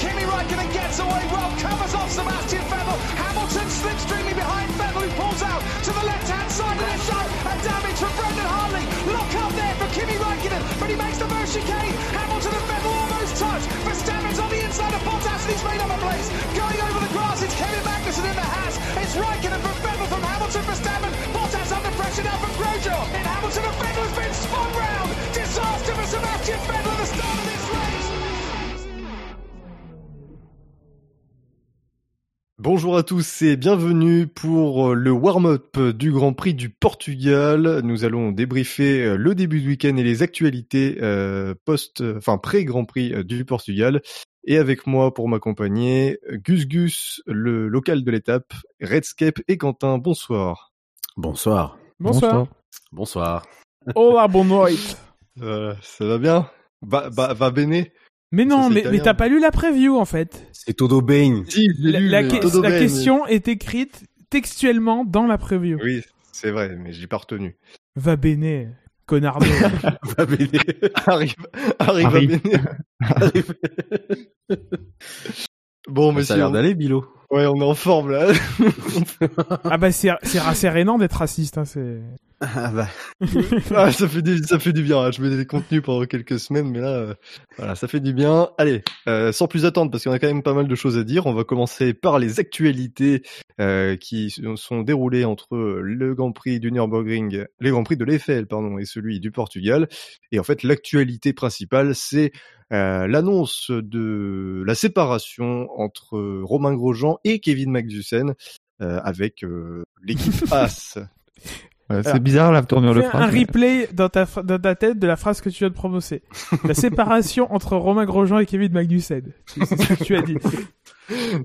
Kimi Raikkonen gets away well, covers off Sebastian Vettel. Hamilton slips slipstreaming behind Vettel, who pulls out to the left-hand side of the shot. A damage from Brendan Hartley. Lock up there for Kimi Raikkonen, but he makes the first chicane. Hamilton and Vettel almost touch. Verstappen's on the inside of Bottas, and he's made up a place. Going over the grass, it's Kevin Magnussen in the Haas. It's Raikkonen from Vettel from Hamilton, for Verstappen. Bottas under pressure now from Grosjean. And Hamilton and Vettel has been spun round. Disaster for Sebastian Vettel Bonjour à tous et bienvenue pour le warm-up du Grand Prix du Portugal. Nous allons débriefer euh, le début de week-end et les actualités euh, post, enfin pré-Grand Prix euh, du Portugal. Et avec moi pour m'accompagner, Gus Gus, le local de l'étape, Redscape et Quentin. Bonsoir. Bonsoir. Bonsoir. Bonsoir. Hola, bonne nuit. Euh, ça va bien? Va, va, va bene? Mais non, Ça, mais, t'as pas lu la preview en fait. C'est Todo Bane. Si, j'ai La, lu, la mais que- Todo la question est écrite textuellement dans la preview. Oui, c'est vrai, mais j'ai pas retenu. Va bene, connard. Va Bane. arrive, arrive, Arrive. à bene. Arrive. bon, mais Ça a l'air d'aller, Bilo. Ouais, on est en forme là. ah bah c'est c'est rassérénant d'être raciste. Hein, c'est. Ah bah. Ah, ça fait du, ça fait du bien. hein. Je mets des contenus pendant quelques semaines, mais là, euh, voilà, ça fait du bien. Allez, euh, sans plus attendre, parce qu'on a quand même pas mal de choses à dire. On va commencer par les actualités euh, qui sont déroulées entre le Grand Prix du Nürburgring, les Grands Prix de l'Eiffel, pardon, et celui du Portugal. Et en fait, l'actualité principale, c'est l'annonce de la séparation entre Romain Grosjean et Kevin Magnussen. euh, avec l'équipe As. Ouais, c'est bizarre la tournure de phrase. un replay dans ta, dans ta tête de la phrase que tu viens de prononcer. La séparation entre Romain Grosjean et Kevin Magnussen. C'est ce que tu as dit.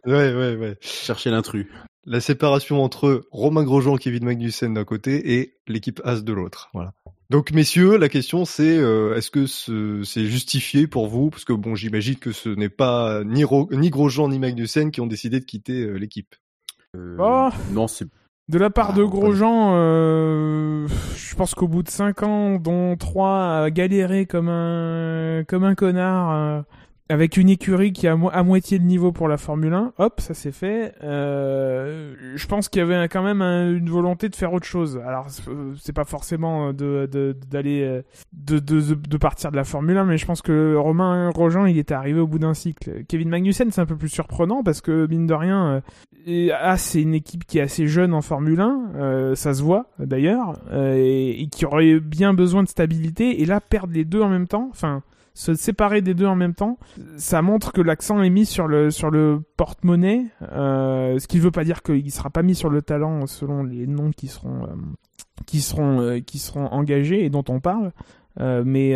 Ouais, ouais, ouais. Chercher l'intrus. la séparation entre Romain Grosjean et Kevin Magnussen d'un côté et l'équipe As de l'autre. Voilà. Donc messieurs, la question c'est euh, est-ce que ce- c'est justifié pour vous? Parce que bon, j'imagine que ce n'est pas ni, Ro- ni Grosjean ni Magnussen qui ont décidé de quitter euh, l'équipe. Euh, Oh. Non, c'est. De la part Ah, de Grosjean, euh, je pense qu'au bout de 5 ans, dont 3 à galérer comme un, comme un connard, euh, avec une écurie qui a à moitié le niveau pour la Formule 1, hop, ça s'est fait. Euh, je pense qu'il y avait quand même un- une volonté de faire autre chose. Alors, c'est- euh, c'est pas forcément de de- d'aller euh, de, de, partir de la Formule 1, mais je pense que Romain Grosjean, il était arrivé au bout d'un cycle. Kevin Magnussen, c'est un peu plus surprenant parce que mine de rien. euh, ah, c'est une équipe qui est assez jeune en Formule 1, euh, ça se voit d'ailleurs, euh, et, et qui aurait bien besoin de stabilité. Et là, perdre les deux en même temps, enfin, se séparer des deux en même temps, ça montre que l'accent est mis sur le sur le porte-monnaie, euh, ce qui ne veut pas dire qu'il sera pas mis sur le talent selon les noms qui seront euh, qui seront euh, qui seront engagés et dont on parle. Mais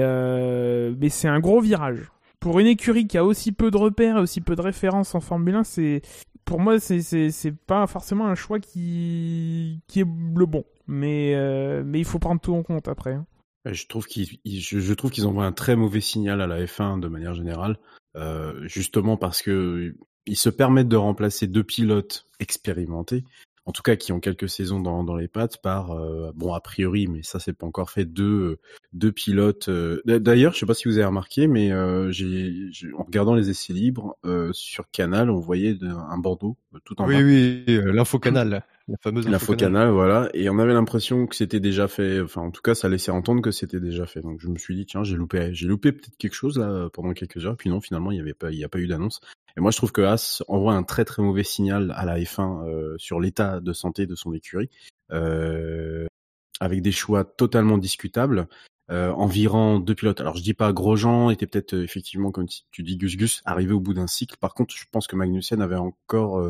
mais c'est un gros virage. Pour une écurie qui a aussi peu de repères et aussi peu de références en Formule 1, c'est pour moi, c'est c'est pas forcément un choix qui qui est le bon, mais mais il faut prendre tout en compte après. hein. Je trouve qu'ils, ils- je, trouve envoient un très mauvais signal à la F1 de manière générale, euh, justement parce que ils se permettent de remplacer deux pilotes expérimentés, en tout cas qui ont quelques saisons dans, dans les pattes, par euh, bon a priori, mais ça c'est pas encore fait deux deux pilotes. euh, d'a- D'ailleurs, je sais pas si vous avez remarqué, mais euh, j'ai, en regardant les essais libres euh, sur Canal, on voyait un bandeau euh, tout en oui, bas. oui, euh, l'info canal, la fameuse L'info canal, voilà. Et on avait l'impression que c'était déjà fait. Enfin, en tout cas, ça laissait entendre que c'était déjà fait. Donc, je me suis dit, tiens, j'ai loupé, j'ai loupé peut-être quelque chose là pendant quelques heures. Puis non, finalement, il y avait pas, il y a pas eu d'annonce. Et moi, je trouve que As envoie un très très mauvais signal à la F1 euh, sur l'état de santé de son écurie, euh, avec des choix totalement discutables. Euh, en virant deux pilotes. Alors je dis pas Grosjean était peut-être effectivement comme tu- dis Gus Gus arrivé au bout d'un cycle. Par contre, je pense que Magnussen avait encore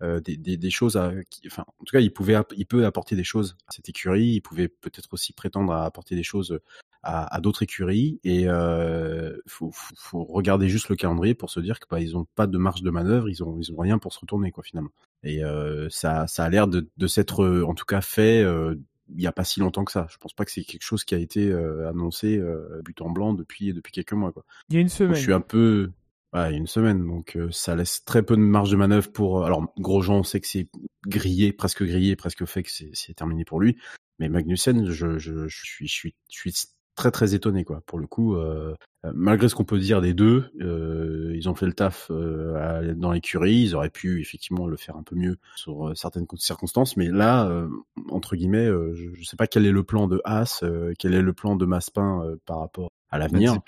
des, choses à, en tout cas, il pouvait, il peut apporter des choses à cette écurie. Il pouvait peut-être aussi prétendre à apporter des choses à, à d'autres écuries. Et euh, faut, faut, faut regarder juste le calendrier pour se dire que bah, ils ont pas de marge de manœuvre, ils ont, ils ont rien pour se retourner quoi finalement. Et euh, ça, ça a l'air de, de s'être, euh, en tout cas, fait. euh, il y a pas si longtemps que ça. Je pense pas que c'est quelque chose qui a été euh, annoncé euh, but en blanc depuis depuis quelques mois. Quoi. Il y a une Donc, semaine. je suis un peu Ouais, il y a une semaine, donc euh, ça laisse très peu de marge de manœuvre pour. euh, alors Grosjean, on sait que c'est grillé, presque grillé, presque fait que c'est c'est terminé pour lui. Mais Magnussen, je, je, je suis, je suis, je suis très très étonné quoi. Pour le coup, euh, malgré ce qu'on peut dire des deux, euh, ils ont fait le taf euh, dans l'écurie. Ils auraient pu effectivement le faire un peu mieux sur euh, certaines circonstances, mais là, euh, entre guillemets, je, je sais pas quel est le plan de Haas, quel est le plan de Maspin par rapport à l'avenir.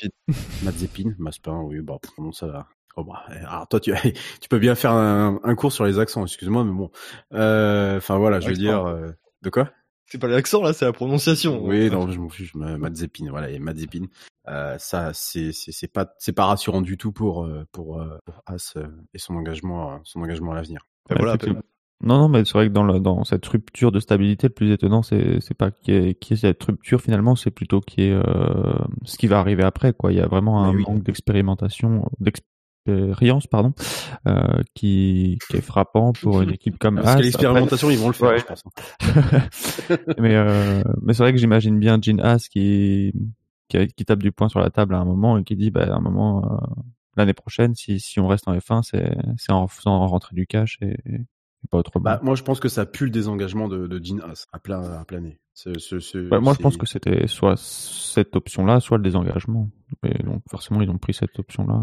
Mazepin, Maspin, oui, bah ça va. Oh bah, alors toi, tu, tu peux bien faire un, un cours sur les accents, excuse-moi, mais bon. Enfin voilà, je veux dire. de quoi? C'est pas l'accent là, c'est la prononciation. Oui, non, je m'en fiche. Mazepin, voilà, et Mazepin. Euh, ça, c'est c'est pas c'est pas rassurant du tout pour euh, pour, euh, pour As euh, et son engagement son engagement à l'avenir. voilà, non, non, mais c'est vrai que dans, le, dans cette rupture de stabilité, le plus étonnant, c'est c'est pas qu'il y, ait, qu ait cette rupture finalement, c'est plutôt qu'il y ait euh, ce qui va arriver après. Quoi, il y a vraiment un manque d'expérimentation, expérience pardon euh, qui, qui est frappant pour une équipe comme Parce que l'expérimentation ils vont le faire ouais. je pense mais euh, mais c'est vrai que j'imagine bien Jean Haas qui, qui, qui tape du poing sur la table à un moment et qui dit bah à un moment euh, l'année prochaine si si on reste en F1 c'est c'est en faisant rentrer du cash et pas autrement bah, moi je pense que ça pue le désengagement de, de Jean Haas à plein à plein nez bah, moi, je pense que c'était soit cette option-là, soit le désengagement. Et donc, forcément, ils ont pris cette option-là.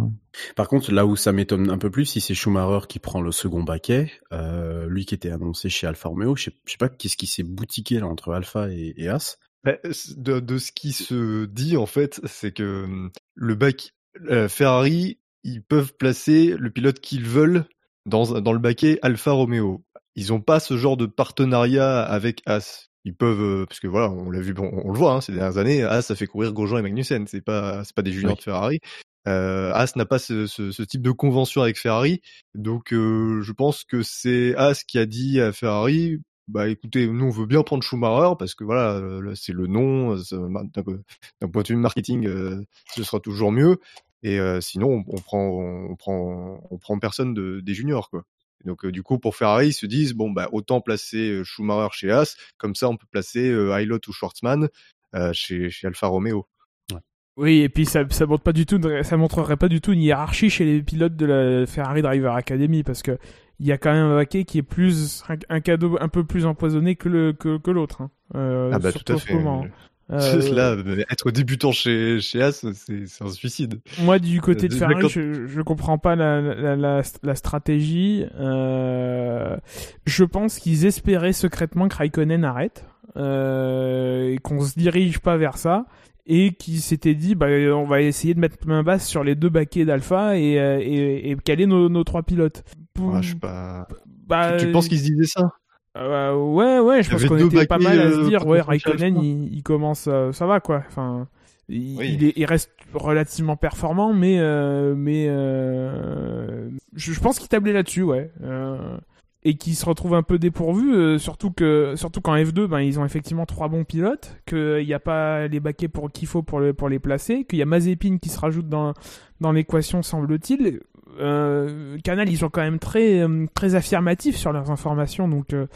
Par contre, là où ça m'étonne un peu plus, si c'est Schumacher qui prend le second baquet, euh, lui qui était annoncé chez Alfa Romeo, je sais, sais pas qu'est-ce qui s'est boutiqué là entre Alfa et, et As. Bah, de, de, ce qui se dit en fait, c'est que hum, le bac euh, Ferrari, ils peuvent placer le pilote qu'ils veulent dans, dans le baquet Alfa Romeo. Ils n'ont pas ce genre de partenariat avec As. Ils peuvent euh, parce que voilà on l'a vu on, le voit hein, ces dernières années As ça fait courir Grosjean et Magnussen. C'est pas c'est pas des juniors oui. de Ferrari. Euh, As n'a pas ce, ce, ce, type de convention avec Ferrari. Donc euh, je pense que c'est As qui a dit à Ferrari bah écoutez nous on veut bien prendre Schumacher parce que voilà c'est le nom d'un point de vue marketing euh, ce sera toujours mieux et euh, sinon on, on, prend on prend on prend personne de, des juniors quoi donc euh, du coup pour Ferrari ils se disent bon bah autant placer euh, Schumacher chez Haas, comme ça on peut placer euh, ou Schwartzmann euh, chez, chez Alfa Romeo. Ouais. Oui et puis ça ça montre pas du tout ça montrerait pas du tout une hiérarchie chez les pilotes de la Ferrari Driver Academy parce que il y a quand même un paquet qui est plus un, un, cadeau un peu plus empoisonné que le que, que l'autre. Hein. Euh, ah bah tout à fait. Moment. Euh... Là, être débutant chez, chez As, c'est un suicide. Moi, du côté de Ferrari, je, je comprends pas la, la, la, la stratégie. Euh... Je pense qu'ils espéraient secrètement que Raikkonen arrête euh... et qu'on se dirige pas vers ça et qui s'était dit bah on va essayer de mettre main basse sur les deux baquets d'Alpha et, euh, et, et caler nos, nos trois pilotes. Ah, je sais pas. Bah, tu, tu penses qu'ils se disaient ça? Euh, ouais, ouais, je pense qu'on était pas mal à se dire, ouais, Raikkonen, il, il, commence, euh, ça va quoi. Enfin, il, oui. il, est, il, reste relativement performant, mais, euh, mais euh, je, je, pense qu'il tablait là-dessus, ouais. Euh, et qui se retrouve un peu dépourvu, euh, surtout que surtout qu'en F2, ben ils ont effectivement trois bons pilotes, qu'il n'y a pas les baquets pour qu'il faut pour, le, pour les placer, qu'il y a Mazepin qui se rajoute dans dans l'équation semble-t-il euh, Canal, ils sont quand même très euh, très affirmatifs sur leurs informations. Donc euh,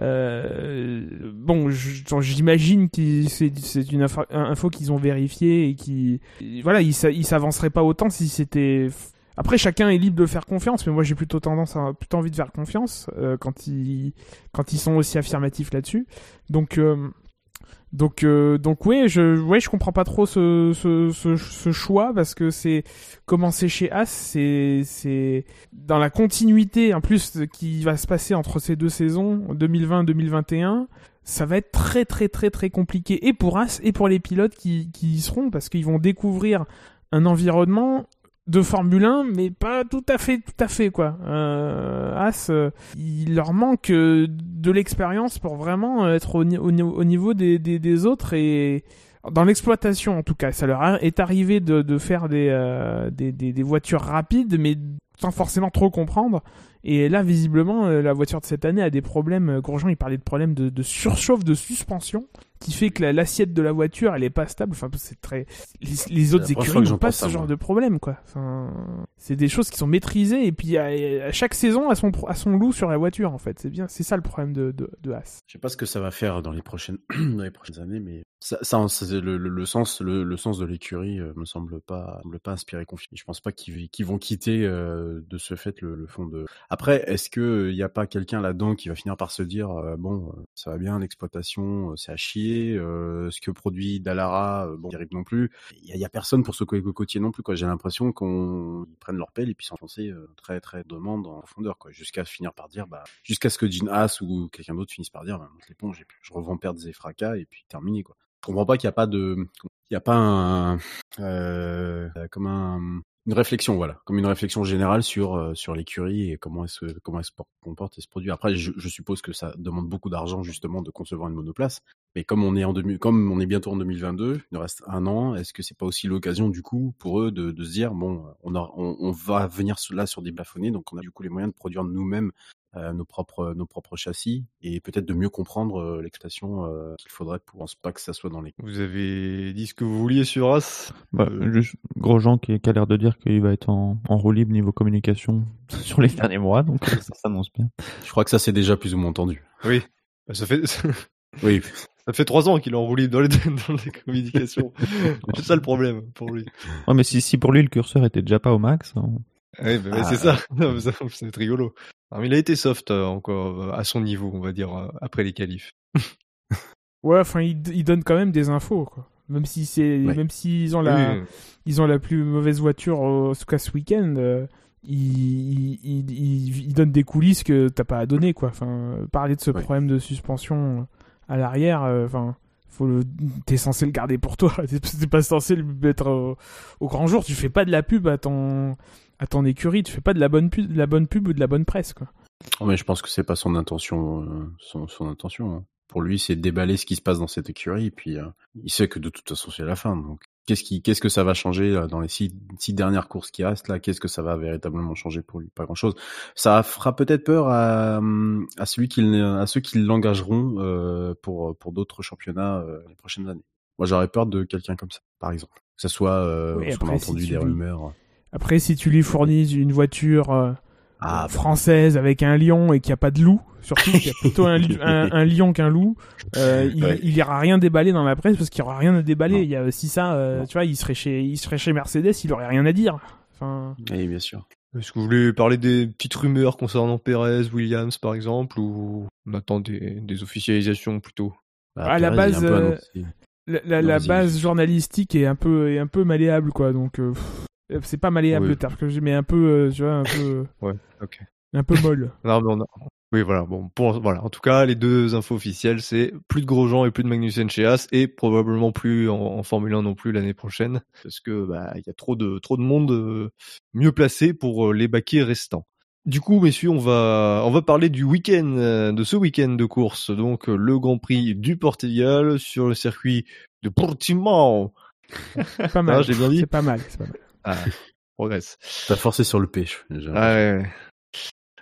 euh bon, j'imagine que c'est une info, qu'ils ont vérifiée et qui voilà, ils s'avanceraient pas autant si c'était après, chacun est libre de faire confiance, mais moi j'ai plutôt tendance à plutôt envie de faire confiance quand ils quand ils sont aussi affirmatifs là-dessus. Donc donc, euh, donc ouais, je, ouais, je comprends pas trop ce, ce, ce, ce choix parce que c'est commencer chez As, c'est, c'est dans la continuité en plus qui va se passer entre ces deux saisons 2020-2021. Ça va être très très très très compliqué et pour As et pour les pilotes qui, qui y seront parce qu'ils vont découvrir un environnement de Formule 1, mais pas tout à fait, tout à fait quoi. Euh, As, euh, il leur manque euh, de l'expérience pour vraiment être au, au, au niveau des, autres et dans l'exploitation en tout cas. Ça leur est arrivé de, faire des, euh, des, voitures rapides, mais sans forcément trop comprendre. Et là, visiblement, la voiture de cette année a des problèmes. Grosjean, il parlait de problèmes de surchauffe de suspension qui fait que l'assiette de la voiture elle est pas stable. Enfin c'est très les, les autres écuries n'ont pas ce genre moi. de problème quoi. Enfin c'est des choses qui sont maîtrisées et puis à, à, chaque saison à son à son loup sur la voiture en fait. C'est bien c'est ça le problème de de, de Haas. Je sais pas ce que ça va faire dans les prochaines dans les prochaines années mais ça, ça le, le, le, sens le, le sens de l'écurie euh, me semble pas semble pas inspirer confiance je pense pas qu'ils qu vont quitter euh, de ce fait le, le fond de. Après est-ce que il y a pas quelqu'un là-dedans qui va finir par se dire euh, bon ça va bien l'exploitation c'est à chier euh, ce que produit Dallara, euh, bon, arrive non plus. Il y, a, personne pour secouer les cocotiers non plus. Quoi. J'ai l'impression qu'on prennent leur pelle et puis s'enfoncer euh, très très demande en profondeur, quoi, jusqu'à finir par dire, bah, jusqu'à ce que Gene Haas ou quelqu'un d'autre finisse par dire, bah, monte l'éponge et je revends perdre des fracas et puis terminé quoi. Je comprends pas qu'il n'y a pas de, il y a pas comme un, une réflexion, voilà, comme une réflexion générale sur sur l'écurie et comment elle se comment se comporte et se produit. Après, je, je suppose que ça demande beaucoup d'argent justement de concevoir une monoplace. Mais comme on est en 2000, comme on est bientôt en 2022, il nous reste un an. Est-ce que c'est pas aussi l'occasion du coup pour eux de, de se dire bon, on, a, on, on va venir là sur des bafonnés, donc on a du coup les moyens de produire nous-mêmes euh, nos propres nos propres châssis et peut-être de mieux comprendre euh, l'exploitation euh, qu'il faudrait pour pense pas que ça soit dans les. Vous avez dit ce que vous vouliez sur As. Bah, juste Grosjean qui, qui a l'air de dire qu'il va être en, en roue libre niveau communication sur les derniers mois, donc ça s'annonce bien. Je crois que ça c'est déjà plus ou moins entendu. Oui, bah, ça fait. oui. Ça fait trois ans qu'il est en roue libre dans les, dans les communications. c'est ça le problème pour lui. Ouais, mais si, si pour lui le curseur était déjà pas au max. On... Oui, bah, ah. c'est ça. c'est rigolo. Alors, il a été soft euh, encore à son niveau, on va dire, euh, après les qualifs. ouais, enfin, il, il, donne quand même des infos, quoi. Même si c'est, ouais. même s'ils ont la, oui. ils ont la plus mauvaise voiture au cas ce week-end, euh, il, il, il, donne des coulisses que t'as pas à donner, quoi. Enfin, parler de ce ouais. problème de suspension à l'arrière, enfin. faut le... t'es censé le garder pour toi t'es pas censé le mettre au... grand jour tu fais pas de la pub à ton à ton écurie, tu fais pas de la bonne pub, de la bonne pub ou de la bonne presse, quoi. Oh, mais je pense que c'est pas son intention, euh, son, son, intention. Hein. Pour lui, c'est déballer ce qui se passe dans cette écurie, et puis euh, il sait que de toute façon c'est la fin. Donc, qu'est-ce qui, qu'est-ce que ça va changer là, dans les six, six dernières courses qui restent là? Qu'est-ce que ça va véritablement changer pour lui? Pas grand-chose. Ça fera peut-être peur à, à celui qui, à ceux qui l'engageront euh, pour pour d'autres championnats euh, les prochaines années. Moi, j'aurais peur de quelqu'un comme ça, par exemple. Que ça soit, euh, oui, qu'on a entendu si des rumeurs. Après, si tu lui fournis une voiture euh, ah, française avec un lion et qu'il n'y a pas de loup, surtout qu'il y a plutôt un, un, un lion qu'un loup, euh, il, ouais. il rien déballé dans la presse parce qu'il y aura rien à déballer. Il y a aussi ça, euh, tu vois, il serait chez, il serait chez Mercedes, il aurait rien à dire. Enfin. Oui, bien sûr. Est-ce que vous voulez parler des petites rumeurs concernant Perez, Williams, par exemple, ou on attend des, des officialisations plutôt? Bah, À la base, euh, la, la, la base journalistique est un peu, est un peu malléable, quoi. Donc, euh, c'est pas malléable oui. le terme que j'ai, mais un peu, euh, tu vois, un peu. ouais, ok. Un peu molle. non, mais on a... Oui, voilà. Bon, pour, voilà. En tout cas, les deux infos officielles, c'est plus de Grosjean et plus de Magnussen chez As, et probablement plus en, en Formule 1 non plus l'année prochaine, parce que bah il y a trop de trop de monde euh, mieux placé pour euh, les baquets restants. Du coup, messieurs, on va on va parler du week-end euh, de ce week-end de course, donc le Grand Prix du Portugal sur le circuit de Portimão. Pas mal. J'ai bien dit. C'est pas mal. C'est pas mal. Ah, progresse. T'as forcé sur le pêche. Ah ouais.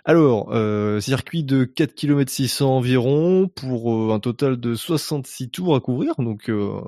Alors, euh, circuit de 4 km 600 environ pour euh, un total de 66 tours à couvrir, donc euh,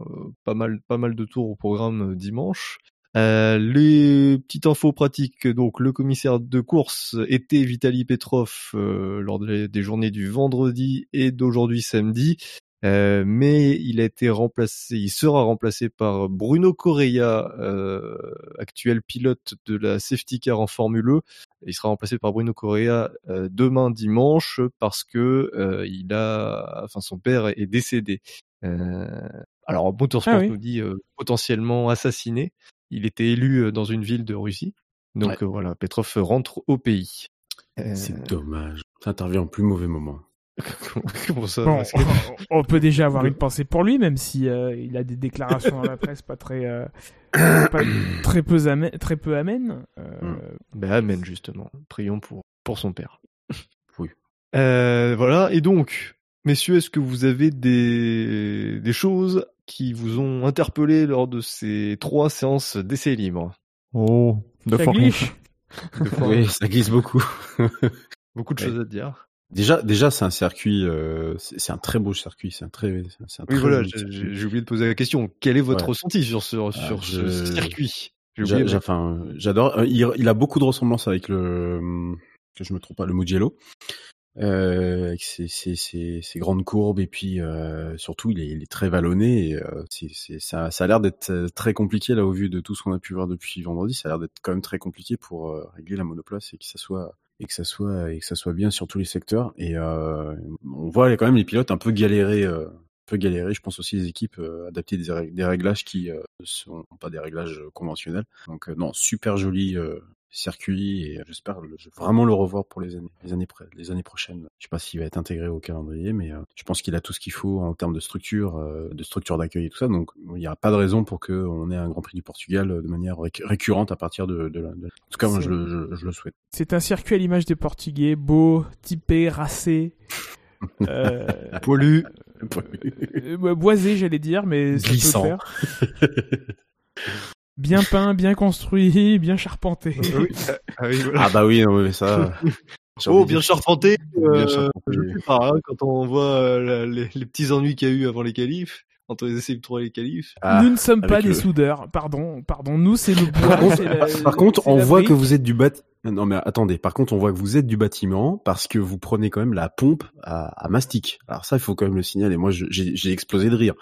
pas mal, pas mal de tours au programme dimanche. Les petites infos pratiques, donc le commissaire de course était Vitali Petrov lors des, des, journées du vendredi et d'aujourd'hui samedi. Euh, mais il a été remplacé, il sera remplacé par Bruno Correia, euh, actuel pilote de la safety car en Formule E. Il sera remplacé par Bruno Correia euh, demain dimanche parce que euh, il a, enfin son père est décédé. Euh, alors Motorsport ah oui. nous dit potentiellement assassiné. Il était élu dans une ville de Russie. Donc ouais. voilà, Petrov rentre au pays. C'est dommage. Ça intervient au plus mauvais moment. Comment ça bon, on, on, peut déjà avoir une pensée pour lui, même si euh, il a des déclarations dans la presse pas très, euh, pas, très peu amènes. Très peu amène. Euh... Ben amen justement. Prions pour pour son père. Oui. Euh, voilà. Et donc, messieurs, est-ce que vous avez des des choses qui vous ont interpellé lors de ces trois séances d'essai libre Oh, de ça glisse. oui, ça glisse beaucoup. beaucoup de ouais. choses à dire. Déjà, déjà, c'est un circuit, euh, c'est un très beau circuit, c'est un très, c'est un oui, voilà, j'ai oublié de poser la question. Quel est votre ouais. ressenti sur ce, sur ah, je... ce circuit Enfin, j'adore. Il, il, a beaucoup de ressemblances avec le, que je me trompe pas, le Mugello, euh, avec ses, ses, ses, ses, grandes courbes et puis euh, surtout, il est, il est très vallonné. Et, euh, ça, ça a l'air d'être très compliqué là au vu de tout ce qu'on a pu voir depuis vendredi. Ça a l'air d'être quand même très compliqué pour euh, régler la monoplace et que ça soit et que ça soit et que ça soit bien sur tous les secteurs et euh, on voit quand même les pilotes un peu galérer euh, peu galéré. Je pense aussi les équipes adapter des, réglages qui sont pas des réglages conventionnels. Donc non, super joli circuit et j'espère vraiment le revoir pour les années, les années, les années prochaines. Je sais pas s'il va être intégré au calendrier, mais euh, je pense qu'il a tout ce qu'il faut en termes de structure, euh, de structure d'accueil et tout ça. Donc il n'y a pas de raison pour qu'on ait un Grand Prix du Portugal de manière récurrente à partir de, de, En tout cas, moi je, je, le souhaite. C'est un circuit à l'image des Portugais, beau, typé, racé. euh, poilu, euh, boisé, j'allais dire, mais ça peut le faire. bien peint, bien construit, bien charpenté. Ah, ah, bah oui, non, mais ça. oh, bien charpenté. Euh, hein, quand on voit euh, les, petits ennuis qu'il y a eu avant les qualifs. Quand on essaie de trouver les qualifs. Ah, nous ne sommes pas des soudeurs, pardon, pardon. Nous, c'est le bois. Par contre, on voit que vous êtes du bâtiment. Non mais attendez, par contre on voit que vous êtes du bâtiment parce que vous prenez quand même la pompe à, à mastic. Alors ça il faut quand même le signaler. Moi j'ai explosé de rire.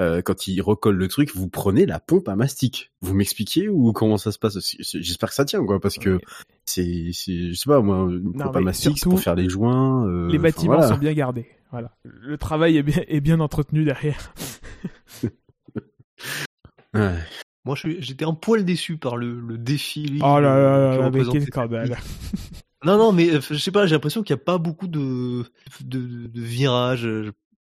Euh, quand il recolle le truc, vous prenez la pompe à mastic. Vous m'expliquez ou comment ça se passe? J'espère que ça tient, quoi, parce que c'est, je sais pas, moi, une pompe à mastic, pour faire les joints. Euh, les bâtiments sont bien gardés. Voilà. Le travail est bien, est bien entretenu derrière. ouais. Moi, j'étais un poil déçu par le, le défi. Oh là là là, mais quel scandale. Non, non, mais euh, je sais pas, j'ai l'impression qu'il n'y a pas beaucoup de, de, de virages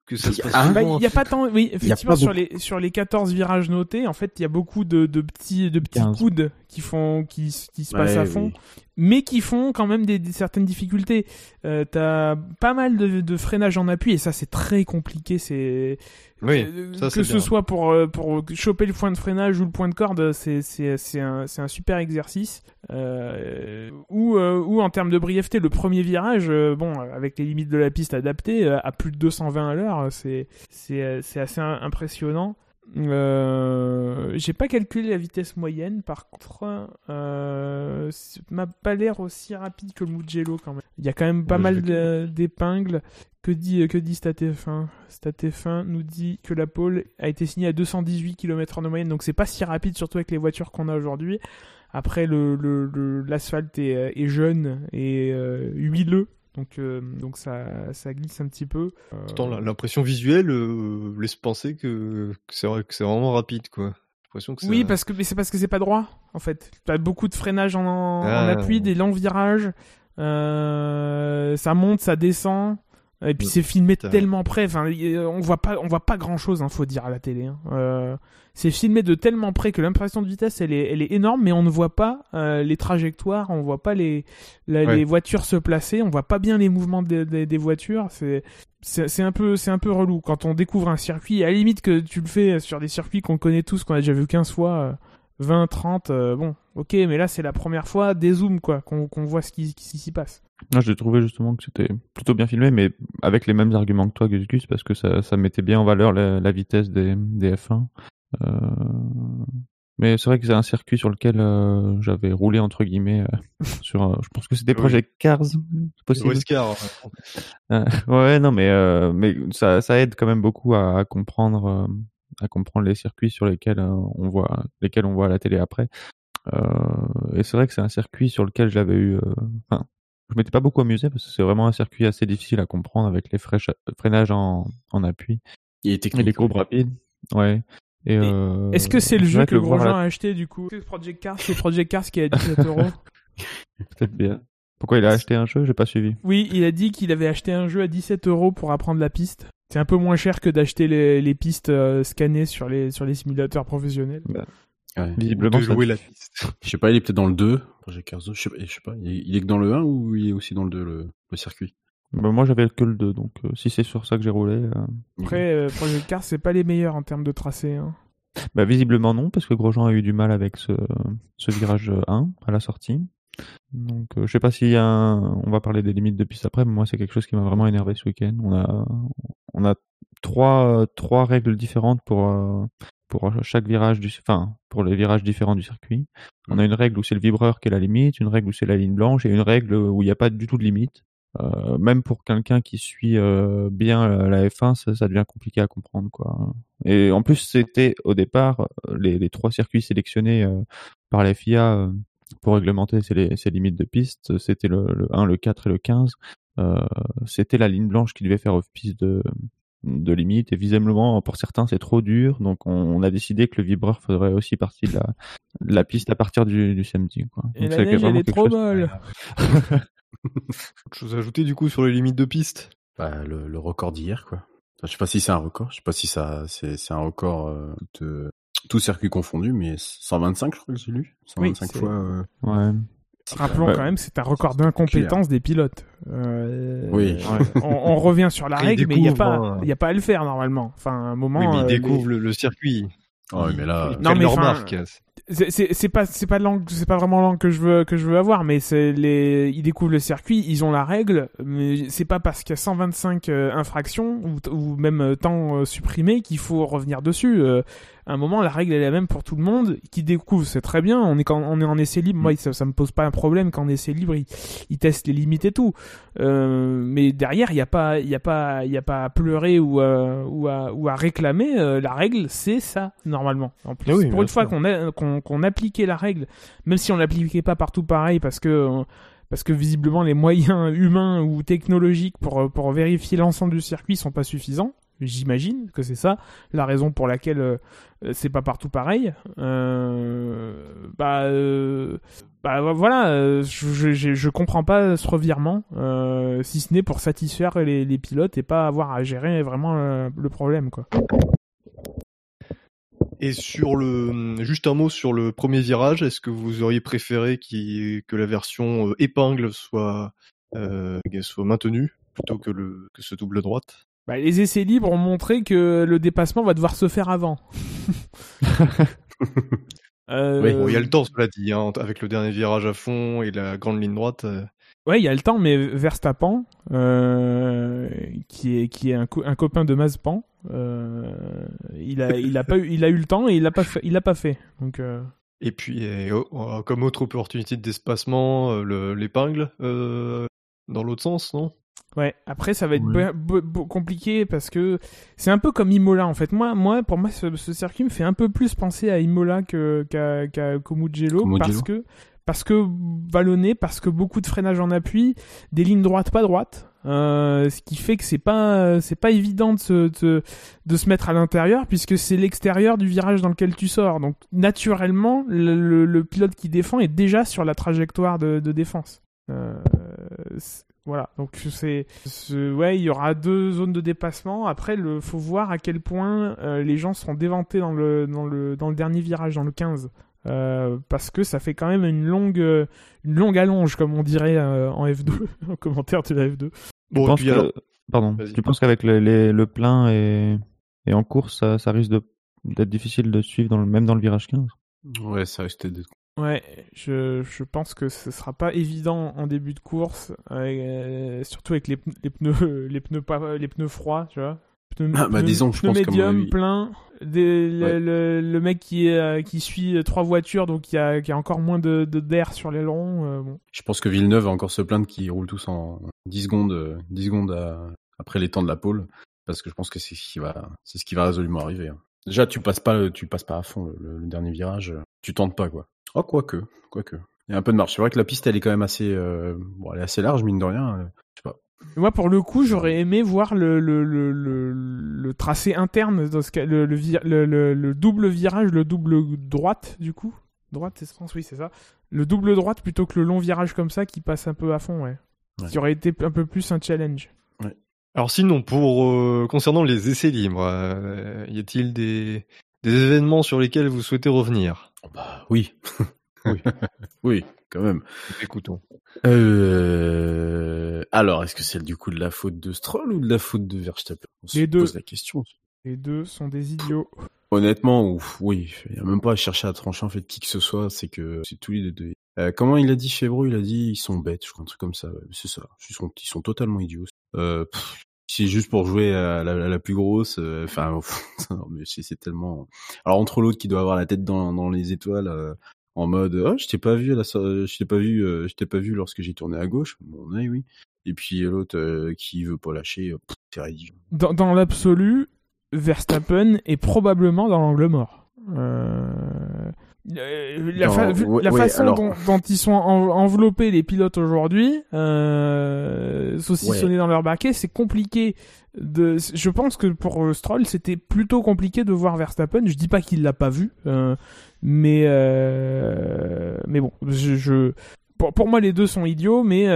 que ça se passe ah, bah, il y a pas tant oui effectivement sur les sur les 14 virages notés en fait il y a beaucoup de, de petits de petits coudes qui font qui, qui se passent à fond mais qui font quand même des, certaines difficultés euh, t'as pas mal de, de freinage en appui et ça c'est très compliqué c'est oui, ça, que ce soit pour euh, pour choper le point de freinage ou le point de corde, c'est c'est c'est un c'est un super exercice. Euh, ou euh, ou en termes de brièveté, le premier virage, euh, bon, avec les limites de la piste adaptées, à plus de 220 à l'heure, c'est c'est c'est assez impressionnant. Euh, j'ai pas calculé la vitesse moyenne, par contre, euh, m'a pas l'air aussi rapide que le Mugello quand même. Il y a quand même pas mal d'épingles. Que dit, que dit StatF1 StatF1 nous dit que la pole a été signée à 218 km/h de moyenne, donc c'est pas si rapide, surtout avec les voitures qu'on a aujourd'hui. Après, l'asphalte le, le, est, est, jeune et euh, huileux, donc, euh, donc ça, ça glisse un petit peu. Euh... L'impression visuelle euh, laisse penser que, que c'est vraiment rapide, quoi. Que oui, parce que c'est parce que c'est pas droit, en fait. Tu as beaucoup de freinage en, en ah. appui, des longs virages. Euh, ça monte, ça descend. Et puis c'est filmé tellement près, enfin, on voit pas, on voit pas grand chose, hein, faut dire à la télé. Hein. Euh, c'est filmé de tellement près que l'impression de vitesse, elle est, elle est énorme, mais on ne voit pas euh, les trajectoires, on voit pas les, les voitures se placer, on voit pas bien les mouvements des voitures. C'est, c'est un peu, c'est un peu relou quand on découvre un circuit. À la limite que tu le fais sur des circuits qu'on connaît tous, qu'on a déjà vu 15 fois. 20, 30, euh, bon, ok, mais là c'est la première fois des zooms quoi, qu'on voit ce qui, s'y passe. Non, j'ai trouvé justement que c'était plutôt bien filmé, mais avec les mêmes arguments que toi, Gus Gus, parce que ça, ça mettait bien en valeur la, vitesse des, des F1. Euh... Mais c'est vrai que c'est un circuit sur lequel euh, j'avais roulé entre guillemets euh, sur, je pense que c'était Project Cars, c'est possible. ouais, non, mais mais ça, ça aide quand même beaucoup à, à comprendre à comprendre les circuits sur lesquels euh, on voit lesquels on voit à la télé après. Euh, et c'est vrai que c'est un circuit sur lequel j'avais eu, euh, enfin, je m'étais pas beaucoup amusé parce que c'est vraiment un circuit assez difficile à comprendre avec les freinages en, en appui et, et les courbes rapides. Ouais. Et, euh, Est-ce que c'est le jeu que, Grosjean a acheté du coup? Project Cars, c'est Project Cars qui a 17 euros. Peut-être bien. Pourquoi il a acheté un jeu? J'ai pas suivi. Oui, il a dit qu'il avait acheté un jeu à 17 euros pour apprendre la piste. C'est un peu moins cher que d'acheter les, les, pistes euh, scannées sur les, sur les simulateurs professionnels. Bah, ouais. Visiblement, ça... la piste. Je sais pas, il est peut-être dans le 2, Project Cars 2. Je sais, je sais pas, il est, que dans le 1 ou il est aussi dans le 2, le, le circuit? Bah, Moi, j'avais que le 2, donc euh, si c'est sur ça que j'ai roulé. Euh... Après, euh, Project Cars, c'est pas les meilleurs en termes de tracé. Hein. Bah, visiblement non, parce que Grosjean a eu du mal avec ce, ce virage 1 à la sortie. Donc, euh, je sais pas un... On va parler des limites de piste après, mais moi, c'est quelque chose qui m'a vraiment énervé ce week-end. On a, on a trois, trois règles différentes pour, euh, pour chaque virage du, enfin, pour les virages différents du circuit. On a une règle où c'est le vibreur qui est la limite, une règle où c'est la ligne blanche et une règle où il n'y a pas du tout de limite. Euh, même pour quelqu'un qui suit euh, bien la F1, ça, ça, devient compliqué à comprendre, quoi. Et en plus, c'était au départ les, les, trois circuits sélectionnés par la FIA pour réglementer ces, ces, limites de piste, c'était le, le, 1, le 4 et le 15. Euh, c'était la ligne blanche qui devait faire office de, de limite et visiblement pour certains c'est trop dur donc on, a décidé que le vibreur ferait aussi partie de la, de la piste à partir du, du samedi quoi. Et la neige elle est trop molle. Autre chose à ajouter du coup sur les limites de piste? Bah, le, le record d'hier quoi. Enfin, je sais pas si c'est un record, je sais pas si ça c'est c'est un record euh, de tout circuit confondu mais 125 je crois que j'ai lu 125 oui, fois euh... ouais Rappelons quand même, c'est un record d'incompétence des pilotes. Euh, oui. on, on, revient sur la règle, mais il n'y a pas, hein. a pas à le faire normalement. Enfin, un moment. Oui, mais il euh, découvre les... le, le, circuit. Oh, mais là, non, mais. C'est pas c'est pas langue c'est pas vraiment langue que je veux que je veux avoir mais c'est les ils découvrent le circuit ils ont la règle mais c'est pas parce qu'il y a 125 euh, infractions ou, ou même euh, temps euh, supprimé qu'il faut revenir dessus euh, à un moment la règle elle est la même pour tout le monde qui découvre. C'est très bien on est quand on est en essai libre. Moi ça, ça me pose pas un problème qu'en essai libre ils, ils testent les limites et tout. Euh, mais derrière il y a pas il y a pas il y a pas à pleurer ou à, ou à, ou à réclamer la règle c'est ça normalement. En plus oui, pour une fois qu'on qu'on qu'on appliquait la règle, même si on l'appliquait pas partout pareil, parce que parce que visiblement les moyens humains ou technologiques pour pour vérifier l'ensemble du circuit sont pas suffisants. J'imagine que c'est ça la raison pour laquelle euh, c'est pas partout pareil. Euh, bah, euh, bah voilà, je, je, je, comprends pas ce revirement, si ce n'est pour satisfaire les, les, pilotes et pas avoir à gérer vraiment le problème quoi. Et sur le, juste un mot sur le premier virage, est-ce que vous auriez préféré qu que la version épingle soit, euh, soit maintenue plutôt que, le, que ce double droite? Bah, Les essais libres ont montré que le dépassement va devoir se faire avant. euh... Oui, il y a le temps, cela dit, hein, avec le dernier virage à fond et la grande ligne droite. Euh... Ouais, il y a le temps, mais Verstappen, euh, qui est qui est un, co un copain de Mazpan, euh, il a il a pas eu il a eu le temps et il l'a pas fait, il l'a pas fait. Donc euh... et puis et, oh, comme autre opportunité d'espacement, euh, l'épingle euh, dans l'autre sens, non? Ouais. Après, ça va être ouais. compliqué parce que c'est un peu comme Imola en fait. Moi, moi, pour moi, ce, ce circuit me fait un peu plus penser à Imola que qu'à qu qu Mugello parce que parce que vallonné, parce que beaucoup de freinage en appui, des lignes droites pas droites, euh, ce qui fait que c'est pas c'est pas évident de se de, de se mettre à l'intérieur puisque c'est l'extérieur du virage dans lequel tu sors. Donc naturellement, le, le, le, pilote qui défend est déjà sur la trajectoire de, de défense. Euh, voilà, donc c'est, ouais, il y aura deux zones de dépassement. Après, le faut voir à quel point euh, les gens seront déventés dans le dans le dans le dernier virage, dans le 15. Euh, parce que ça fait quand même une longue, une longue allonge, comme on dirait euh, en F2, en commentaire de la F2. Bon, tu penses que, alors... pardon, tu penses qu'avec le, les, le plein et, et en course, ça, ça risque d'être difficile de suivre, dans le, même dans le virage 15 Ouais, ça risque d'être. Ouais, je, je pense que ce sera pas évident en début de course, euh, surtout avec les, les pneus, les pneus pas, les pneus froids, tu vois. Pneus, ah, bah, disons, je pense médium, plein. Des, ouais. le, le, mec qui, est, qui suit trois voitures, donc il y a, qui a encore moins de, d'air sur l'aileron. Euh, bon. Je pense que Villeneuve va encore se plaindre qu'ils roulent tous en 10 secondes, 10 secondes à, après les temps de la pole, parce que je pense que c'est ce qui va, c'est ce qui va résolument arriver. Hein. Déjà, tu passes pas, tu passes pas à fond le, le, dernier virage, tu tentes pas quoi. Oh, quoique, quoique. Il y a un peu de marche. C'est vrai que la piste, elle est quand même assez, euh, bon, elle est assez large, mine de rien. Euh, je sais pas. Moi, pour le coup, j'aurais aimé voir le, le, le, le, le tracé interne, dans ce cas, le, le, le, le, double virage, le double droite, du coup. Droite, c'est France, oui, c'est ça. Le double droite plutôt que le long virage comme ça qui passe un peu à fond, ouais. ouais. Qui aurait été un peu plus un challenge. Ouais. Alors sinon, pour euh, concernant les essais libres, euh, y a-t-il des, des événements sur lesquels vous souhaitez revenir? Oh bah, Oui. oui. oui, quand même. Écoutons. Euh... Alors, est-ce que c'est du coup de la faute de Stroll ou de la faute de Verstappen? On Les se deux. pose la question. Les deux sont des idiots. Honnêtement, ouf, oui, il n'y a même pas à chercher à trancher en fait qui que ce soit, c'est que c'est tous les deux. Euh, comment il a dit Chevreau Il a dit ils sont bêtes, je crois, un truc comme ça. C'est ça, ils sont, ils sont totalement idiots. Euh, c'est juste pour jouer à la, à la plus grosse. Enfin, euh, mais c'est tellement. Alors entre l'autre qui doit avoir la tête dans, les étoiles, euh, en mode oh, je t'ai pas vu je t'ai pas vu, euh, je t'ai pas vu lorsque j'ai tourné à gauche. Bon, ouais, oui. Et puis l'autre euh, qui veut pas lâcher, c'est ridicule. Dans, l'absolu, Verstappen est probablement dans l'angle mort. Euh... euh, la, façon dont, ils sont enveloppés les pilotes aujourd'hui, euh, saucissonnés dans leur baquet, c'est compliqué. De, je pense que pour euh, Stroll, c'était plutôt compliqué de voir Verstappen. Je dis pas qu'il l'a pas vu, euh, mais mais bon, je, je pour, pour, moi les deux sont idiots, mais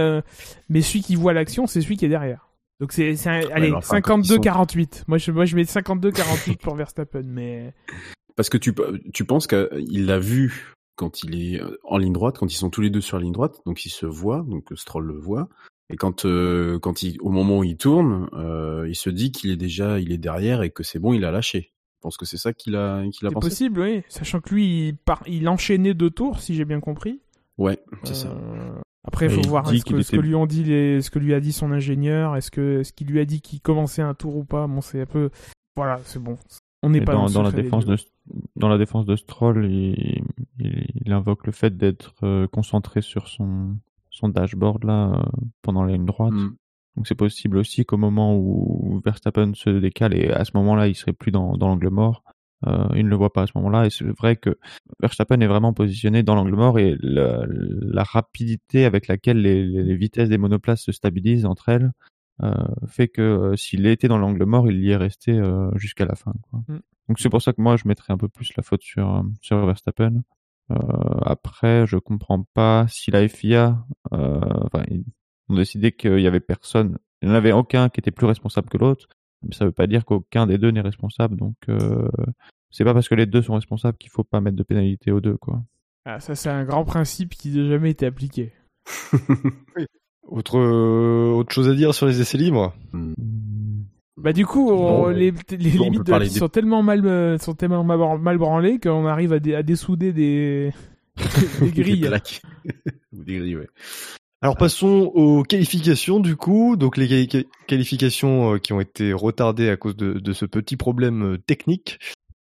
mais celui qui voit l'action, c'est celui qui est derrière. Donc c'est allez 52-48. Moi je moi je mets 52-48 pour Verstappen, mais parce que tu, tu penses qu'il l'a vu quand il est en ligne droite, quand ils sont tous les deux sur la ligne droite, donc il se voit, donc Stroll le voit. Et quand, euh, quand il, au moment où il tourne, euh, il se dit qu'il est déjà, il est derrière et que c'est bon, il a lâché. Je pense que c'est ça qu'il a, qu'il a pensé? C'est possible, oui. Sachant que lui, il, enchaînait deux tours, si j'ai bien compris. Ouais, c'est ça. Euh, après, il faut voir ce que, ce que, lui ont dit les, ce que lui a dit son ingénieur. Est-ce que, ce qu'il lui a dit qu'il commençait un tour ou pas? Bon, c'est un peu, voilà, c'est bon. On n'est pas dans, dans la défense de dans la défense de Stroll, il, il, invoque le fait d'être euh, concentré sur son son dashboard là euh, pendant la ligne droite. Mm. Donc c'est possible aussi qu'au moment où Verstappen se décale et à ce moment-là il serait plus dans, dans l'angle mort, euh, il ne le voit pas à ce moment-là. Et c'est vrai que Verstappen est vraiment positionné dans l'angle mort et la, la rapidité avec laquelle les, les, vitesses des monoplaces se stabilisent entre elles fait que euh, s'il était dans l'angle mort, il y est resté euh, jusqu'à la fin. Quoi. Mm. Donc c'est pour ça que moi je mettrais un peu plus la faute sur sur Verstappen. après, je comprends pas si la FIA, enfin, ils ont décidé qu'il y avait personne, il n'y en avait aucun qui était plus responsable que l'autre. Mais ça veut pas dire qu'aucun des deux n'est responsable. Donc c'est pas parce que les deux sont responsables qu'il faut pas mettre de pénalité aux deux, quoi. Ah, ça c'est un grand principe qui n'a jamais été appliqué. oui. Autre, euh, autre chose à dire sur les essais libres? Bah du coup, les, les limites de la sont tellement mal euh, sont tellement mal, branlées qu'on arrive à, à, dessouder des, des grilles. des grilles, ouais. Alors passons aux qualifications du coup. Donc les qualifications euh, qui ont été retardées à cause de, de ce petit problème technique.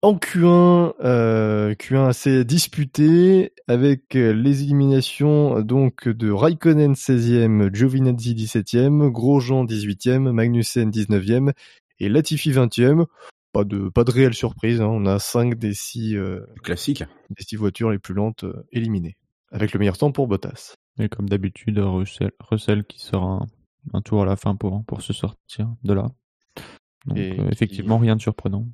En Q1, euh, Q1 assez disputé avec les éliminations donc de Raikkonen 16e, Giovinazzi 17e, Grosjean 18e, Magnussen 19e et Latifi 20e. Pas de pas de réelle surprise, hein. on a 5 des 6 euh, classiques des six voitures les plus lentes euh, éliminées avec le meilleur temps pour Bottas. Et comme d'habitude Russell, Russell, qui sera un, tour à la fin pour pour se sortir de là. Donc euh, effectivement rien de surprenant.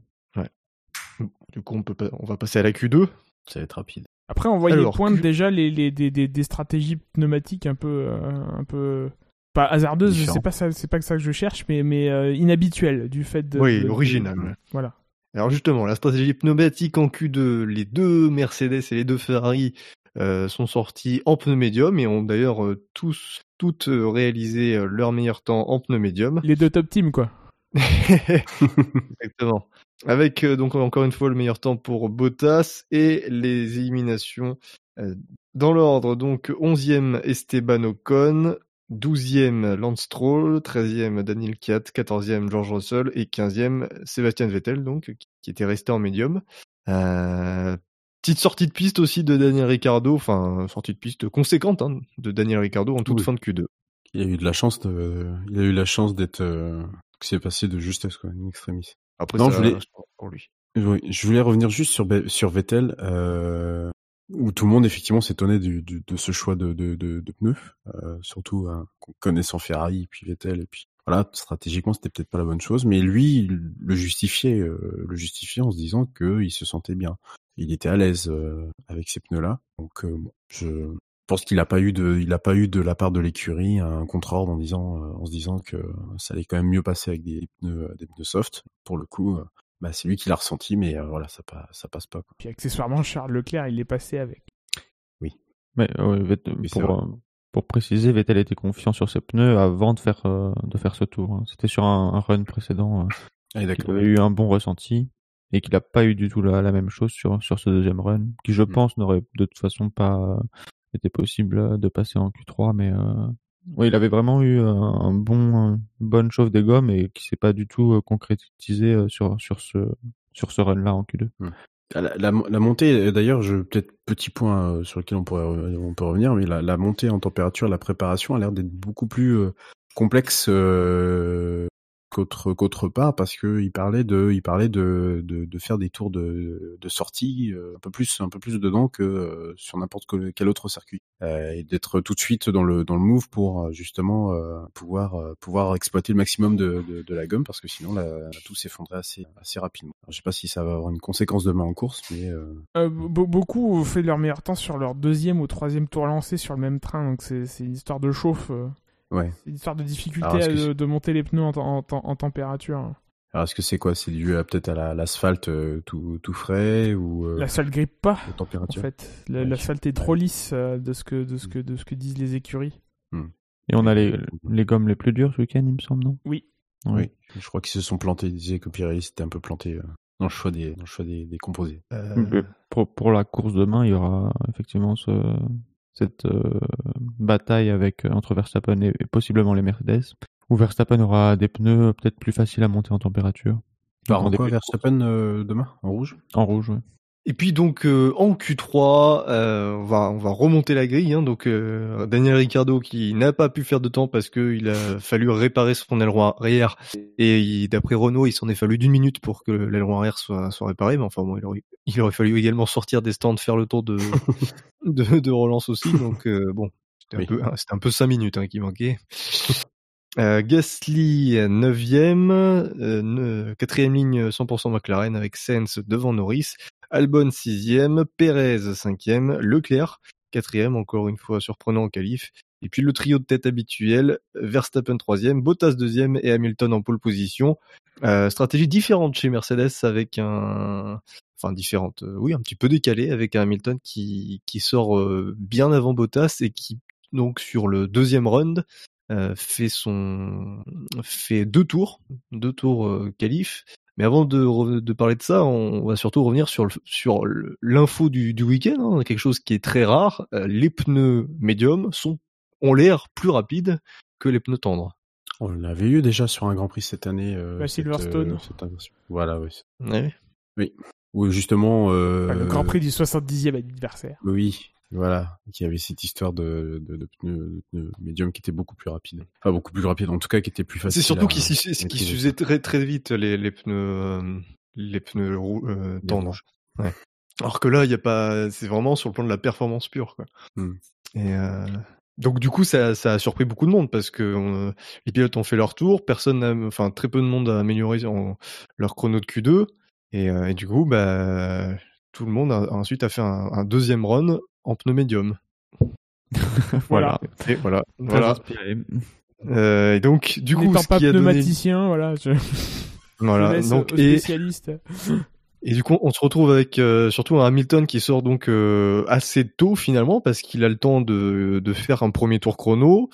Du coup, on, peut pas... on va passer à la Q2. Ça va être rapide. Après, on voyait poindre déjà les, les, des, des, stratégies pneumatiques un peu, euh, un peu pas hasardeuses. Je sais pas ça, c'est pas ça que je cherche, mais mais euh, inhabituelles du fait de. Oui, original. Voilà. Alors justement, la stratégie pneumatique en Q2, les deux Mercedes et les deux Ferrari euh, sont sortis en pneu médium et ont d'ailleurs tous toutes réalisé leur meilleur temps en pneu médium. Les deux top teams quoi. Exactement. Avec euh, donc encore une fois le meilleur temps pour Bottas et les éliminations euh, dans l'ordre. Donc 11e Esteban Ocon, 12e Lance Stroll, 13e Daniel Kiat, 14e George Russell et 15e Sébastien Vettel donc qui était resté en médium. Euh, petite sortie de piste aussi de Daniel Ricciardo, enfin sortie de piste conséquente hein, de Daniel Ricciardo en toute fin de Q2. Il a eu de la chance de, il a eu la chance d'être que c'est passé de justesse quoi, une extrémiste. Après, non, je voulais, pour lui. je voulais revenir juste sur sur Vettel, euh, où tout le monde effectivement s'étonnait du, du, de ce choix de, de, de, de pneus, euh, surtout hein, connaissant Ferrari, puis Vettel, et puis voilà, stratégiquement c'était peut-être pas la bonne chose, mais lui le justifiait, euh, le justifiait en se disant qu'il se sentait bien, il était à l'aise avec ces pneus-là, donc bon, je pense qu'il n'a pas eu de, il a pas eu de la part de l'écurie un contre-ordre en disant, euh, en se disant que ça allait quand même mieux passer avec des pneus, des pneus soft. Pour le coup, euh, bah, c'est lui qui l'a ressenti, mais euh, voilà, ça, pas, ça passe pas. Quoi. Puis accessoirement, Charles Leclerc, il est passé avec. Oui. Mais pour, pour préciser, Vettel était confiant sur ses pneus avant de faire, de faire ce tour. Hein. C'était sur un, run précédent. Ah, il avait eu un bon ressenti et qu'il n'a pas eu du tout la, la, même chose sur, sur ce deuxième run, qui je mm. pense n'aurait de toute façon pas c'était possible euh, de passer en Q3, mais euh, oui, il avait vraiment eu un bon, une bonne chauffe des gommes et qui s'est pas du tout euh, concrétisé sur sur ce sur ce run-là en Q2. Mmh. Ah, la, montée, d'ailleurs, peut-être petit point sur lequel on pourrait on peut revenir, mais la montée en température, la préparation a l'air d'être beaucoup plus complexe qu'autre qu'autre part parce que il parlait de il parlait de, de, faire des tours de, de sortie un peu plus un peu plus dedans que sur n'importe quel autre circuit et d'être tout de suite dans le dans le move pour justement pouvoir pouvoir exploiter le maximum de, de, la gomme parce que sinon tout s'effondrait assez assez rapidement. Alors, je sais pas si ça va avoir une conséquence demain en course mais euh, beaucoup ont fait leur meilleur temps sur leur deuxième ou troisième tour lancé sur le même train donc c'est c'est une histoire de chauffe. Ouais. C'est une histoire de difficulté de, de, monter les pneus en, en, en température. Alors est-ce que c'est quoi? C'est dû à peut-être à l'asphalte euh, tout, tout frais ou euh, L'asphalte grippe pas. température. En fait, l'asphalte est trop lisse euh, de ce que de ce que de ce que disent les écuries. Hmm. Et on a les, les gommes les plus dures ce week-end, il me semble, non? Oui. Oui. Je crois qu'ils se sont plantés. Ils disaient que Pirelli s'était un peu planté euh, dans le choix des dans le choix des, des composés. Euh, Pour, pour la course demain, il y aura effectivement ce, cette euh, bataille avec entre Verstappen et, et possiblement les Mercedes, où Verstappen aura des pneus peut-être plus faciles à monter en température. Par Dans en quoi Verstappen euh, demain? En rouge? En rouge, ouais. Et puis donc euh, en Q3, euh, on va on va remonter la grille. Hein, donc euh, Daniel Ricciardo qui n'a pas pu faire de temps parce que il a fallu réparer son aileron arrière et d'après Renault, il s'en est fallu d'une minute pour que l'aileron arrière soit soit réparé. Mais enfin bon, il aurait il aurait fallu également sortir des stands, faire le tour de de, de relance aussi. Donc euh, bon, c'était un Oui. peu c'était un peu cinq minutes hein, qui manquaient. Euh, Gasly 9e, euh, 4 ligne 100% McLaren avec Sainz devant Norris, Albon 6e, Perez 5e, Leclerc 4e, encore une fois surprenant en qualif, et puis le trio de tête habituel, Verstappen 3e, Bottas 2e et Hamilton en pole position. Euh, stratégie différente chez Mercedes avec un... Enfin différente, euh, oui, un petit peu décalé avec un Hamilton qui, sort euh, bien avant Bottas et qui donc sur le deuxième round fait deux tours, deux tours euh, qualif. Mais avant de, parler de ça, on va surtout revenir sur le- sur l'info du, du week-end, hein, quelque chose qui est très rare. Euh, les pneus médiums sont ont l'air plus rapides que les pneus tendres. On l'avait eu déjà sur un Grand Prix cette année. euh, Bah, cette, Silverstone. euh, cette. Voilà, oui. Ouais. Où justement. Euh, Enfin, le Grand Prix du 70e anniversaire. Oui, voilà. Qui avait cette histoire de, de, de pneus, de médium qui était beaucoup plus rapide. Enfin, beaucoup plus rapide, en tout cas, qui était plus facile. C'est surtout qu'ils maîtriser. s'usaient très très vite les, les pneus euh, les pneus euh, tendres. Ouais. Alors que là, il y a pas, c'est vraiment sur le plan de la performance pure, quoi. Hmm. Et euh, donc du coup, ça, ça a surpris beaucoup de monde parce que on- les pilotes ont fait leur tour, personne, enfin très peu de monde a amélioré en- leur chrono de Q2, et, euh, et du coup, bah tout le monde a, a ensuite a fait un, un deuxième run en pneu médium. Voilà. Et voilà, voilà. Euh, et donc du coup, ce pas qui a donné, pneumaticien, voilà. Je, voilà, donc et. Et du coup, on se retrouve avec euh, surtout un Hamilton qui sort donc euh, assez tôt finalement parce qu'il a le temps de, de faire un premier tour chrono,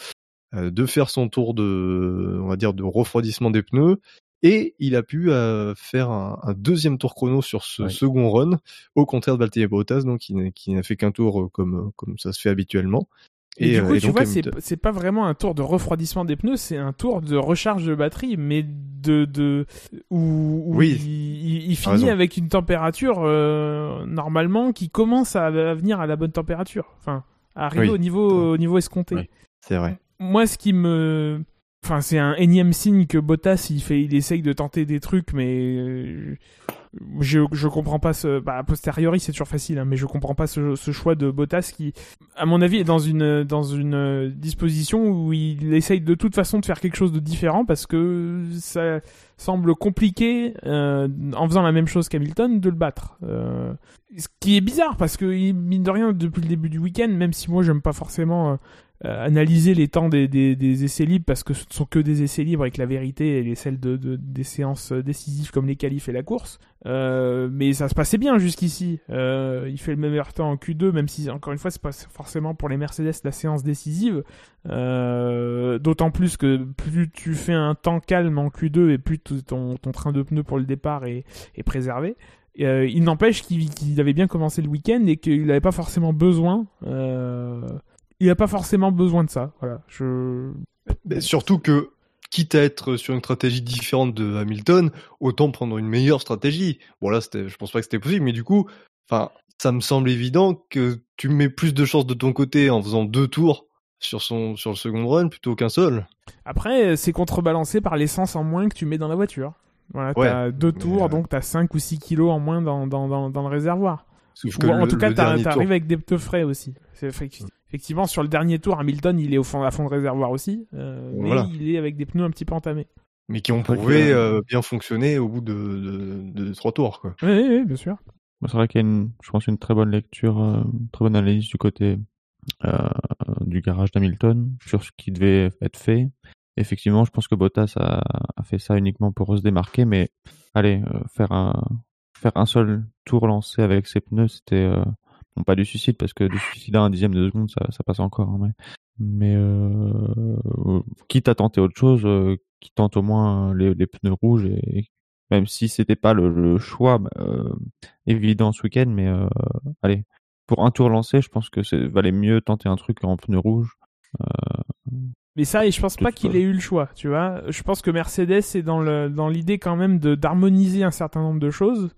de faire son tour de, on va dire, de refroidissement des pneus, et il a pu euh, faire un, un deuxième tour chrono sur ce second run, au contraire de Valtteri Bottas, donc qui, n'a- qui n'a fait qu'un tour euh, comme comme ça se fait habituellement. Et, du euh, coup, et tu donc vois, c'est pas vraiment un tour de refroidissement des pneus, c'est un tour de recharge de batterie, mais de de où, où Oui. il, finit avec une température euh, normalement qui commence à, à venir à la bonne température, enfin à arriver Oui. au niveau au niveau escompté. Oui. c'est vrai. Moi, ce qui me Enfin, c'est un énième signe que Bottas, il fait, il essaye de tenter des trucs, mais euh, je, je comprends pas ce. Bah, a posteriori, c'est toujours facile, hein, mais je comprends pas ce, ce choix de Bottas qui, à mon avis, est dans une dans une disposition où il essaye de toute façon de faire quelque chose de différent parce que ça semble compliqué euh, en faisant la même chose qu'Hamilton de le battre. Euh, ce qui est bizarre parce que mine de rien depuis le début du week-end, même si moi j'aime pas forcément. Euh, euh, analyser les temps des, essais libres parce que ce ne sont que des essais libres et que la vérité elle est celle de, de- des séances décisives comme les qualifs et la course. Euh, mais ça se passait bien jusqu'ici. Euh, il fait le meilleur temps en Q2, même si encore une fois c'est pas forcément pour les Mercedes la séance décisive. Euh, D'autant plus que plus tu fais un temps calme en Q2 et plus ton, train de pneus pour le départ est, préservé. Euh, il n'empêche qu'il avait bien commencé le week-end et qu'il n'avait pas forcément besoin. Euh, il n'a pas forcément besoin de ça. Voilà. Je... Mais surtout que, quitte à être sur une stratégie différente de Hamilton, autant prendre une meilleure stratégie. Bon là, je pense pas que c'était possible, mais du coup, enfin, ça me semble évident que tu mets plus de chances de ton côté en faisant deux tours sur son sur le second run plutôt qu'un seul. Après, c'est contrebalancé par l'essence en moins que tu mets dans la voiture. Voilà, Ouais, t'as deux tours, euh, donc t'as 5 ou 6 kilos en moins dans, dans, dans, dans le réservoir. Ou en le- tout cas, t'arrives tour- avec des pneus frais aussi. C'est Effectivement, sur le dernier tour, Hamilton, il est au fond, à fond de réservoir aussi, euh, mais il est avec des pneus un petit peu entamés. mais qui ont prouvé que- euh, bien fonctionner au bout de, de, de trois tours. Quoi. Oui, oui, oui, bien sûr. C'est vrai qu'il y a une, je pense, une très bonne lecture, euh, une très bonne analyse du côté euh, du garage d'Hamilton sur ce qui devait être fait. Effectivement, je pense que Bottas a, a fait ça uniquement pour se démarquer, mais allez, euh, faire un faire un seul tour lancé avec ses pneus, c'était euh, bon, pas du suicide parce que du suicide à un dixième de seconde, ça, ça passe encore. hein, mais mais euh, quitte à tenter autre chose, euh, qui tente au moins les, les pneus rouges et, et même si c'était pas le, le choix bah, euh, évident ce week-end, mais euh, allez, pour un tour lancé, je pense que c'est valait mieux tenter un truc en pneus rouges. Mais ça, et je pense pas qu'il ait eu le choix, tu vois. Je pense que Mercedes est dans le dans l'idée quand même de d'harmoniser un certain nombre de choses.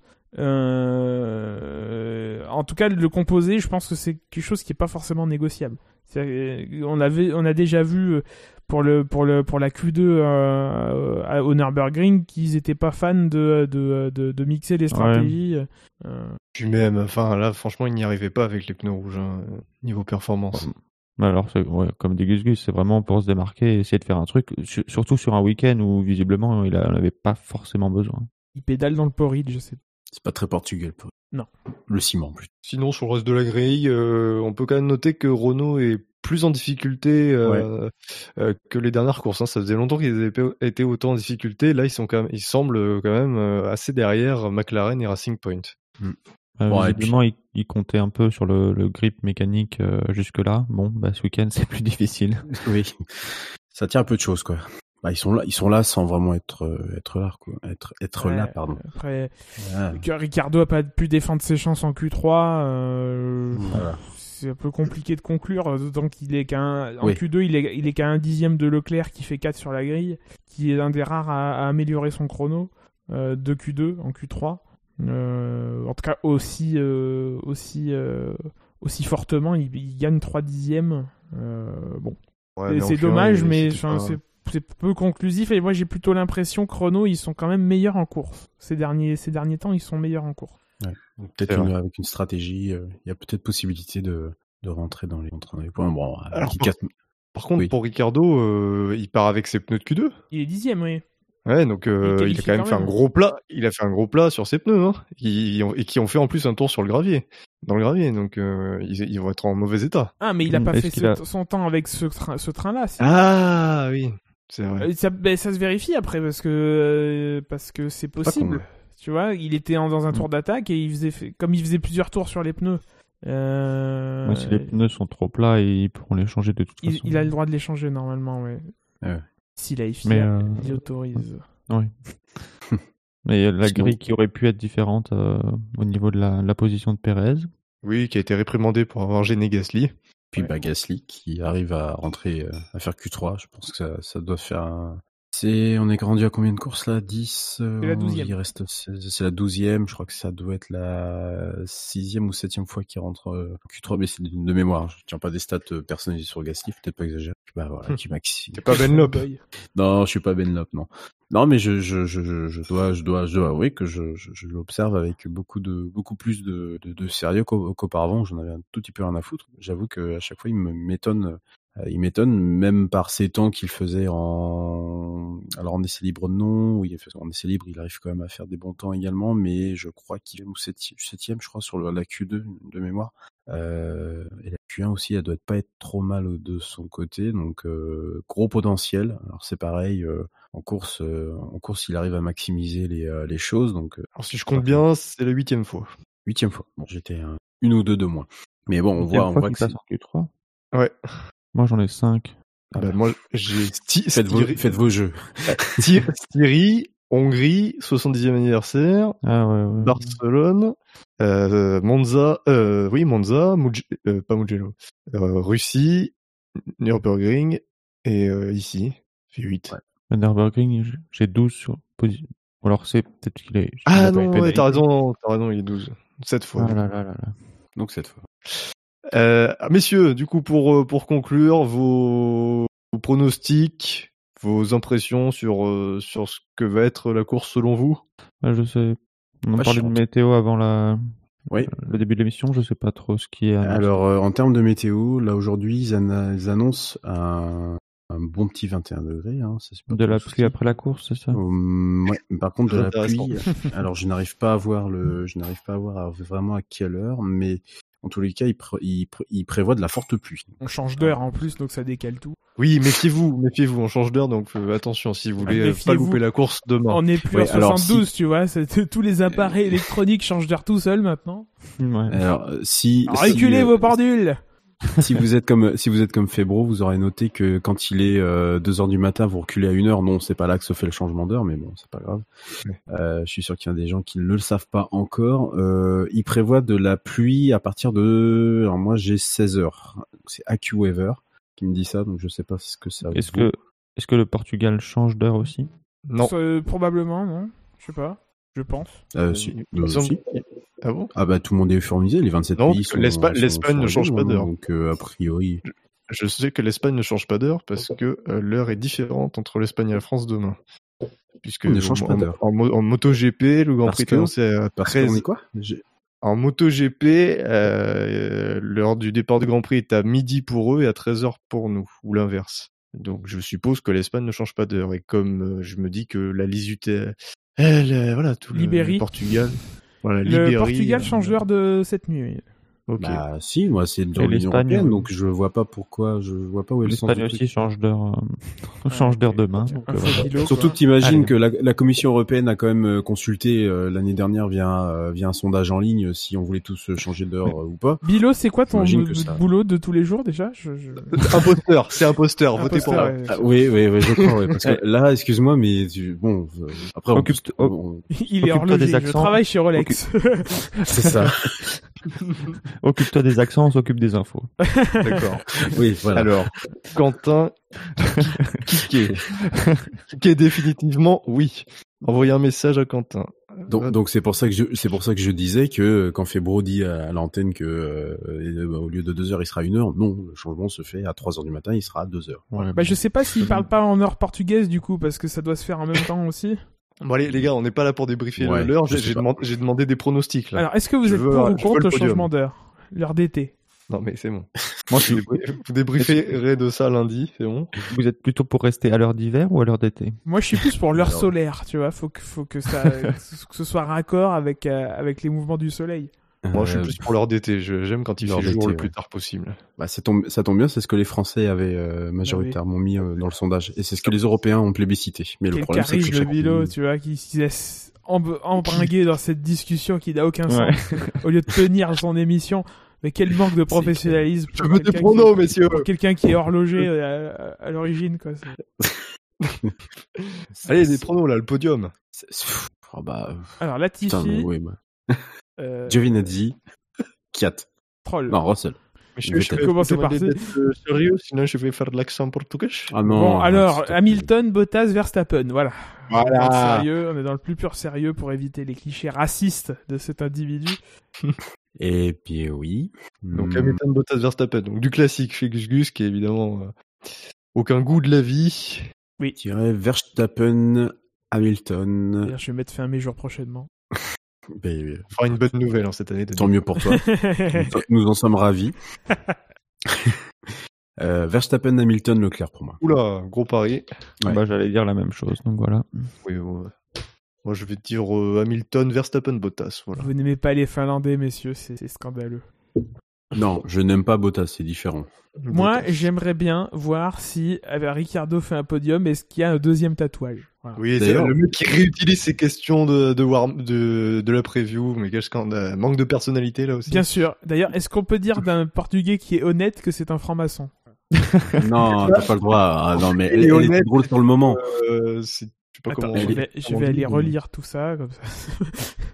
Euh, en tout cas, le composé, je pense que c'est quelque chose qui est pas forcément négociable. C'est- On avait, on a déjà vu euh, pour le pour le pour la Q2 euh, à- au Nürburgring qu'ils étaient pas fans de de, de, de mixer les stratégies. Euh, Puis même, enfin là, franchement, il n'y arrivait pas avec les pneus rouges hein, niveau performance. Mais alors, c'est, ouais, comme dit Gus Gus, c'est vraiment pour se démarquer et essayer de faire un truc, su- surtout sur un week-end où visiblement il n'en avait pas forcément besoin. ils pédalent dans le porridge, je sais. C'est pas très portugais. Non. Le ciment, plus. Sinon, sur le reste de la grille, euh, on peut quand même noter que Renault est plus en difficulté euh, euh, que les dernières courses. hein. Ça faisait longtemps qu'ils avaient pas été autant en difficulté. Là, ils sont quand même, ils semblent quand même assez derrière McLaren et Racing Point. Euh, Bon, et visiblement, il, il comptait un peu sur le, le grip mécanique euh, jusque-là. Bon, bah, ce week-end, c'est plus difficile. Oui. Ça tient un peu de choses, quoi. Bah, ils sont là, ils sont là sans vraiment être, euh, être là, quoi. Être, être là, pardon. Après, Ah, que Ricardo a pas pu défendre ses chances en Q3. euh, Voilà. C'est un peu compliqué de conclure, d'autant qu'il est qu'à un- en Oui. Q2, il est, il est qu'à un dixième de Leclerc qui fait 4 sur la grille, qui est un des rares à, à améliorer son chrono euh, de Q2 en Q3. Euh, en tout cas, aussi, euh, aussi, euh, aussi fortement, il, il gagne 3 dixièmes. Euh, bon, Ouais, c'est Q1, dommage, mais c'est peu conclusif. Et moi, j'ai plutôt l'impression que Renault, ils sont quand même meilleurs en course. Ces derniers, ces derniers temps, ils sont meilleurs en course. Peut-être C'est avec une stratégie, euh, il y a peut-être possibilité de, de rentrer dans les, rentrer dans les points. Bon, Alors, par- contre, Oui. pour Ricardo, euh, il part avec ses pneus de Q2. Il est dixième, oui. Ouais, donc euh, Il a quand même quand fait même. un gros plat. Il a fait un gros plat sur ses pneus, hein, qui, et qui ont fait en plus un tour sur le gravier, dans le gravier. Donc euh, ils, ils vont être en mauvais état. Ah, mais il a Hmm, pas fait qu'il ce- a- son temps avec ce, train, ce train-là. Ah oui, c'est vrai. Euh, Ça, ben, ça se vérifie après parce que euh, parce que c'est possible. con, Tu vois, il était en- dans un Mm. tour d'attaque et il faisait comme il faisait plusieurs tours sur les pneus. euh, Ouais, si les pneus sont trop plats, ils pourront les changer de toute il, façon. il a le droit de les changer normalement, ouais. Ouais. S'il a FIA, Mais, euh, il autorise. Oui. Mais la Sinon- grille qui aurait pu être différente euh, au niveau de la, la position de Pérez. Oui, qui a été réprimandé pour avoir gêné Gasly. Puis Ouais. bah, Gasly qui arrive à rentrer, euh, à faire Q3. Je pense que ça, ça doit faire un... C'est, on est rendu à combien de courses là? 10 euh, C'est la 12e. Il reste, c'est la 12e. Je crois que ça doit être la sixième ou septième fois qu'il rentre euh, en Q3. Mais c'est de mémoire. Je tiens pas des stats personnalisées sur Gasly. Peut-être pas exagérer. Bah voilà, qui maxi. C'est pas Ben Lop. Non, je suis pas Ben Lop, non. Non, mais je, je, je, dois, je dois, je dois avouer que je, je, l'observe avec beaucoup de, beaucoup plus de, de, de sérieux qu'au- qu'auparavant. J'en avais un tout petit peu rien à foutre. J'avoue que à chaque fois, il me m'étonne, il m'étonne même par ces temps qu'il faisait en, alors en essai libre non, oui, en essai libre, il arrive quand même à faire des bons temps également, mais je crois qu'il est ou septième, septième, je crois, sur la Q2 de mémoire. Euh, et la Q1 aussi, elle doit pas être trop mal de son côté, donc euh, gros potentiel. Alors c'est pareil, euh, en course, euh, en course, il arrive à maximiser les, euh, les choses, donc euh, Alors si je compte bien, c'est la huitième fois. huitième fois. Bon, j'étais un- une ou deux de moins, mais bon, on voit, on voit qu'il que c'est- passe en Q3. Ouais. Moi, j'en ai 5. Ah Bah, bah. moi, j'ai Sti- faites vos, faites vos jeux. Styrie, Hongrie, 70e anniversaire, Ah ouais, ouais. Barcelone, euh, Monza, euh, oui Monza, Muge- euh, pas Mugello, euh, Russie, Nürburgring et euh, ici, fait 8. Ouais. Nürburgring, j'ai 12 sur position. Alors c'est peut-être qu'il est. Ah non, ouais, t'as raison, t'as raison, il est 12. 7 fois. Ah là là là là. Donc cette fois. Euh, messieurs, du coup, pour pour conclure, vos, vos pronostics, vos impressions sur euh, sur ce que va être la course selon vous? Bah, je sais. On Bah, parlait de météo avant la... Oui. le début de l'émission, je sais pas trop ce qui est. annoncé. Alors, euh, en termes de météo, là aujourd'hui, ils, annoncent un, un bon petit 21 degrés. Hein, ça, c'est pas de la pluie souci. après la course, c'est ça? Hum, ouais. Par contre, de la pluie. alors, je n'arrive pas à voir le, je n'arrive pas à voir vraiment à quelle heure, mais en tous les cas, ils, pré- ils, pré- ils prévoient de la forte pluie. On change d'heure en plus, donc ça décale tout. Oui, méfiez-vous, méfiez-vous, on change d'heure, donc euh, attention si vous voulez euh, pas louper la course demain. On n'est plus Ouais, en alors, 72, tu vois. c'est- Tous les appareils électroniques changent d'heure tout seuls maintenant. Ouais. Alors, euh, si, Alors, si, Reculez euh, vos pendules si vous êtes comme si vous êtes comme Febro, vous aurez noté que quand il est euh, 2 heures du matin, vous reculez à une heure. Non, c'est pas là que se fait le changement d'heure, mais bon, c'est pas grave. Ouais. Euh, je suis sûr qu'il y a des gens qui ne le savent pas encore. Euh, il prévoit de la pluie à partir de. Alors moi, j'ai 16 heures. C'est AccuWeather qui me dit ça, donc je sais pas ce que ça. Est-ce que, est-ce que le Portugal change d'heure aussi? Non. Euh, Probablement, non Je sais pas. Je pense. Euh, Euh, si. Ah bon? Ah bah tout le monde est uniformisé, les 27 Non, pays parce sont. l'Espagne- ne change pas hein, d'heure. Donc euh, a priori. Je sais que l'Espagne ne change pas d'heure parce que euh, l'heure est différente entre l'Espagne et la France demain. Puisque On ne change en, pas d'heure. En, mo- en MotoGP, le Grand Parce Prix est que- annoncé à Parce 13. qu'on est quoi? J'ai- En MotoGP, euh, l'heure du départ du Grand Prix est à midi pour eux et à 13h pour nous, ou l'inverse. Donc je suppose que l'Espagne ne change pas d'heure. Et comme euh, je me dis que la Lisute, elle, euh, voilà, tout le Portugal, voilà, Le Libéry, Portugal euh, change d'heure de cette nuit. Ok. Bah si, moi c'est dans l'Union européenne, donc je vois pas pourquoi, je vois pas où est le sens L'Espagne aussi change d'heure, euh, change d'heure demain. donc, euh, faux voilà. kilo, Surtout que t'imagines que la, la Commission européenne a quand même euh, consulté euh, l'année dernière via, euh, via un sondage en ligne si on voulait tous changer d'heure euh, ou pas. Bilo, c'est quoi ton ça- boulot de tous les jours déjà? Je, je... imposteur, c'est imposteur, votez pour moi. ouais. Ah, oui, oui, oui, je crois, ouais, parce que là, excuse-moi, mais tu- bon, euh, après on, Occupe- on- on- Il est horloger, des je accents. travaille chez Rolex. c'est ça. Occupe-toi des accents, on s'occupe des infos. D'accord. oui, voilà. Alors, Quentin, Kiké. Kiké définitivement, oui. Envoyez un message à Quentin. Donc, donc c'est pour ça que je, c'est pour ça que je disais que euh, quand Febro dit à, à l'antenne que euh, euh, bah, au lieu de deux heures, il sera une heure, non, le changement se fait à 3 heures du matin, il sera à deux heures. bah, je sais pas s'il parle pas en heure portugaise du coup, parce que ça doit se faire en même temps aussi. Bon allez les gars, on n'est pas là pour débriefer Ouais, l'heure, j'ai demandé, des pronostics là. Alors, est-ce que vous Je êtes veux- pour ou contre le changement d'heure? L'heure d'été Non mais c'est bon. Moi, je Vous débrieferez- de ça lundi, c'est bon. Vous êtes plutôt pour rester à l'heure d'hiver ou à l'heure d'été? Moi, je suis plus pour l'heure solaire, tu vois. Faut que, faut que ça, que ce soit raccord avec, euh, avec les mouvements du soleil. Moi je suis Euh, plus pour l'heure d'été, Je- j'aime quand il fait jour d'été, le plus ouais. tard possible. Bah, ça tombe, ça tombe bien, c'est ce que les Français avaient euh, majoritairement mis euh, dans le sondage, et c'est ce que les Européens ont plébiscité. Mais le Quel problème, c'est que le Bilo, tu vois, qui se laisse emb- embringuer dans cette discussion qui n'a aucun Ouais. sens, au lieu de tenir son émission. Mais quel manque de professionnalisme. Je pour veux des quelqu'un pronos, qui- messieurs. quelqu'un qui est horloger euh, à, à l'origine, quoi. Allez, des pronos là, le podium. Oh, bah, Alors, putain, mais Latifi, oui, bah. Euh, Giovinazzi, Kiat. troll. Non, Russell. Je vais vais commencer par ça. euh, sérieux, sinon je vais faire de l'accent portugais. Ah non. Bon, alors. Hamilton, Bottas, Verstappen, voilà. Voilà. On est dans le sérieux, on est dans le plus pur sérieux pour éviter les clichés racistes de cet individu. Et puis oui. Donc Hmm. Hamilton, Bottas, Verstappen. Donc du classique Félix Gus qui est évidemment euh, aucun goût de la vie. Je dirais Verstappen, Hamilton. Je vais mettre fin à mes jours prochainement. Ben, On fera une bonne nouvelle en cette année. tant mieux pour toi. Nous en sommes ravis. Euh, Verstappen, Hamilton, Leclerc pour moi. Oula, gros pari. Ouais. Bah, j'allais dire la même chose, donc voilà. Oui, ouais. Moi je vais dire euh, Hamilton, Verstappen, Bottas. Voilà. Vous n'aimez pas les Finlandais, messieurs, c'est c'est scandaleux. Non, je n'aime pas Bottas, c'est différent. Moi, Bottas. j'aimerais bien voir si Ricardo fait un podium, est-ce qu'il y a un deuxième tatouage? Voilà. Oui, le mec qui réutilise ces questions de, de, warm- de, de la preview, mais quel scandale. Manque de personnalité là aussi. Bien sûr. D'ailleurs, est-ce qu'on peut dire d'un Portugais qui est honnête que c'est un franc-maçon? Non, t'as pas le droit. Ah, non, mais Il elle, est elle honnête. était drôle sur le moment. Euh, c'est- je sais pas Attends, comment. je elle vais, je aller dit, relire tout ça comme ça.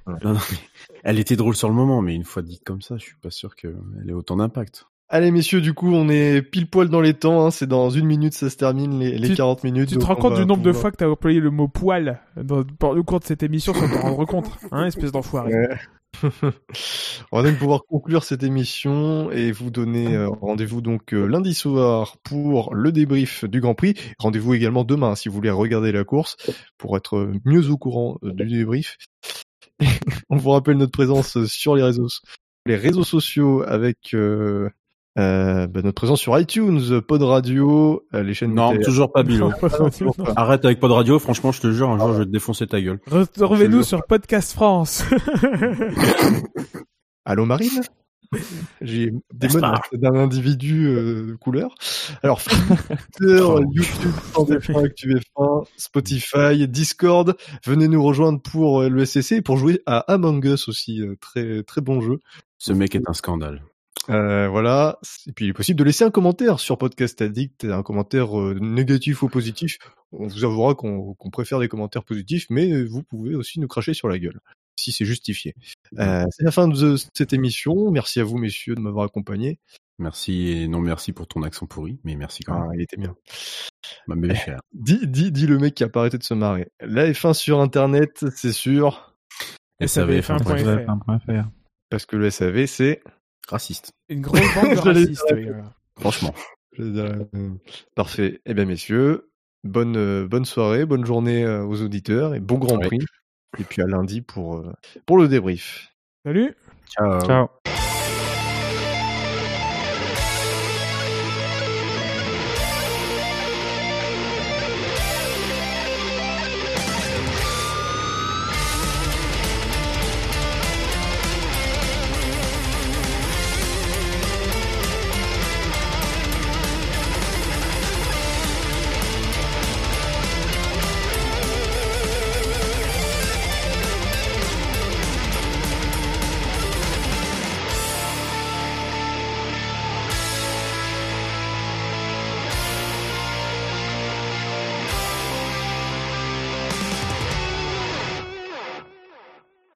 Non, non, mais elle était drôle sur le moment, mais une fois dite comme ça, je suis pas sûr qu'elle ait autant d'impact. Allez messieurs, du coup on est pile poil dans les temps. Hein. C'est dans une minute ça se termine les, les Tu- 40 minutes. Tu te rends compte du nombre de fois que t'as employé le mot poil dans, le cours de cette émission sans t'en rendre compte Hein, espèce d'enfoiré. Ouais. On va donc pouvoir conclure cette émission et vous donner euh, rendez-vous donc euh, lundi soir pour le débrief du Grand Prix. Rendez-vous également demain si vous voulez regarder la course pour être mieux au courant euh, du débrief. On vous rappelle notre présence sur les réseaux, les réseaux sociaux avec euh, euh, bah, notre présence sur iTunes, Pod Radio, euh, les chaînes. Non, de toujours pas Bilo. Non, pas toujours pas. Arrête avec Pod Radio, franchement, je te jure, un jour, je vais te défoncer ta gueule. Retrouvez-nous sur Podcast France. Allô Marine? J'ai des menaces d'un individu euh, couleur. Alors, Twitter, YouTube, sans défin, ActuF1, Spotify, Discord, venez nous rejoindre pour euh, le SCC et pour jouer à Among Us aussi, très très bon jeu. Ce mec est un scandale. Euh, voilà. Et puis il est possible de laisser un commentaire sur Podcast Addict, un commentaire euh, négatif ou positif. On vous avouera qu'on préfère des commentaires positifs, mais vous pouvez aussi nous cracher sur la gueule, si c'est justifié. Euh, c'est la fin de cette émission. Merci à vous, messieurs, de m'avoir accompagné. Merci et non merci pour ton accent pourri, mais merci quand même. Ah, il était bien. Ma bébé chère. Dis, dis, dis le mec qui a pas arrêté de se marrer. La F1 sur Internet, c'est sûr, SAVF1.fr. SAVF1.fr. parce que le SAV, c'est... Raciste. Une grosse bande de J'allais racistes. dire- oui, voilà. Franchement. Parfait. Eh bien, messieurs, bonne, euh, bonne soirée, bonne journée euh, aux auditeurs et bon Grand Ouais. Prix. Et puis à lundi pour, euh, pour le débrief. Salut Ciao. Ciao.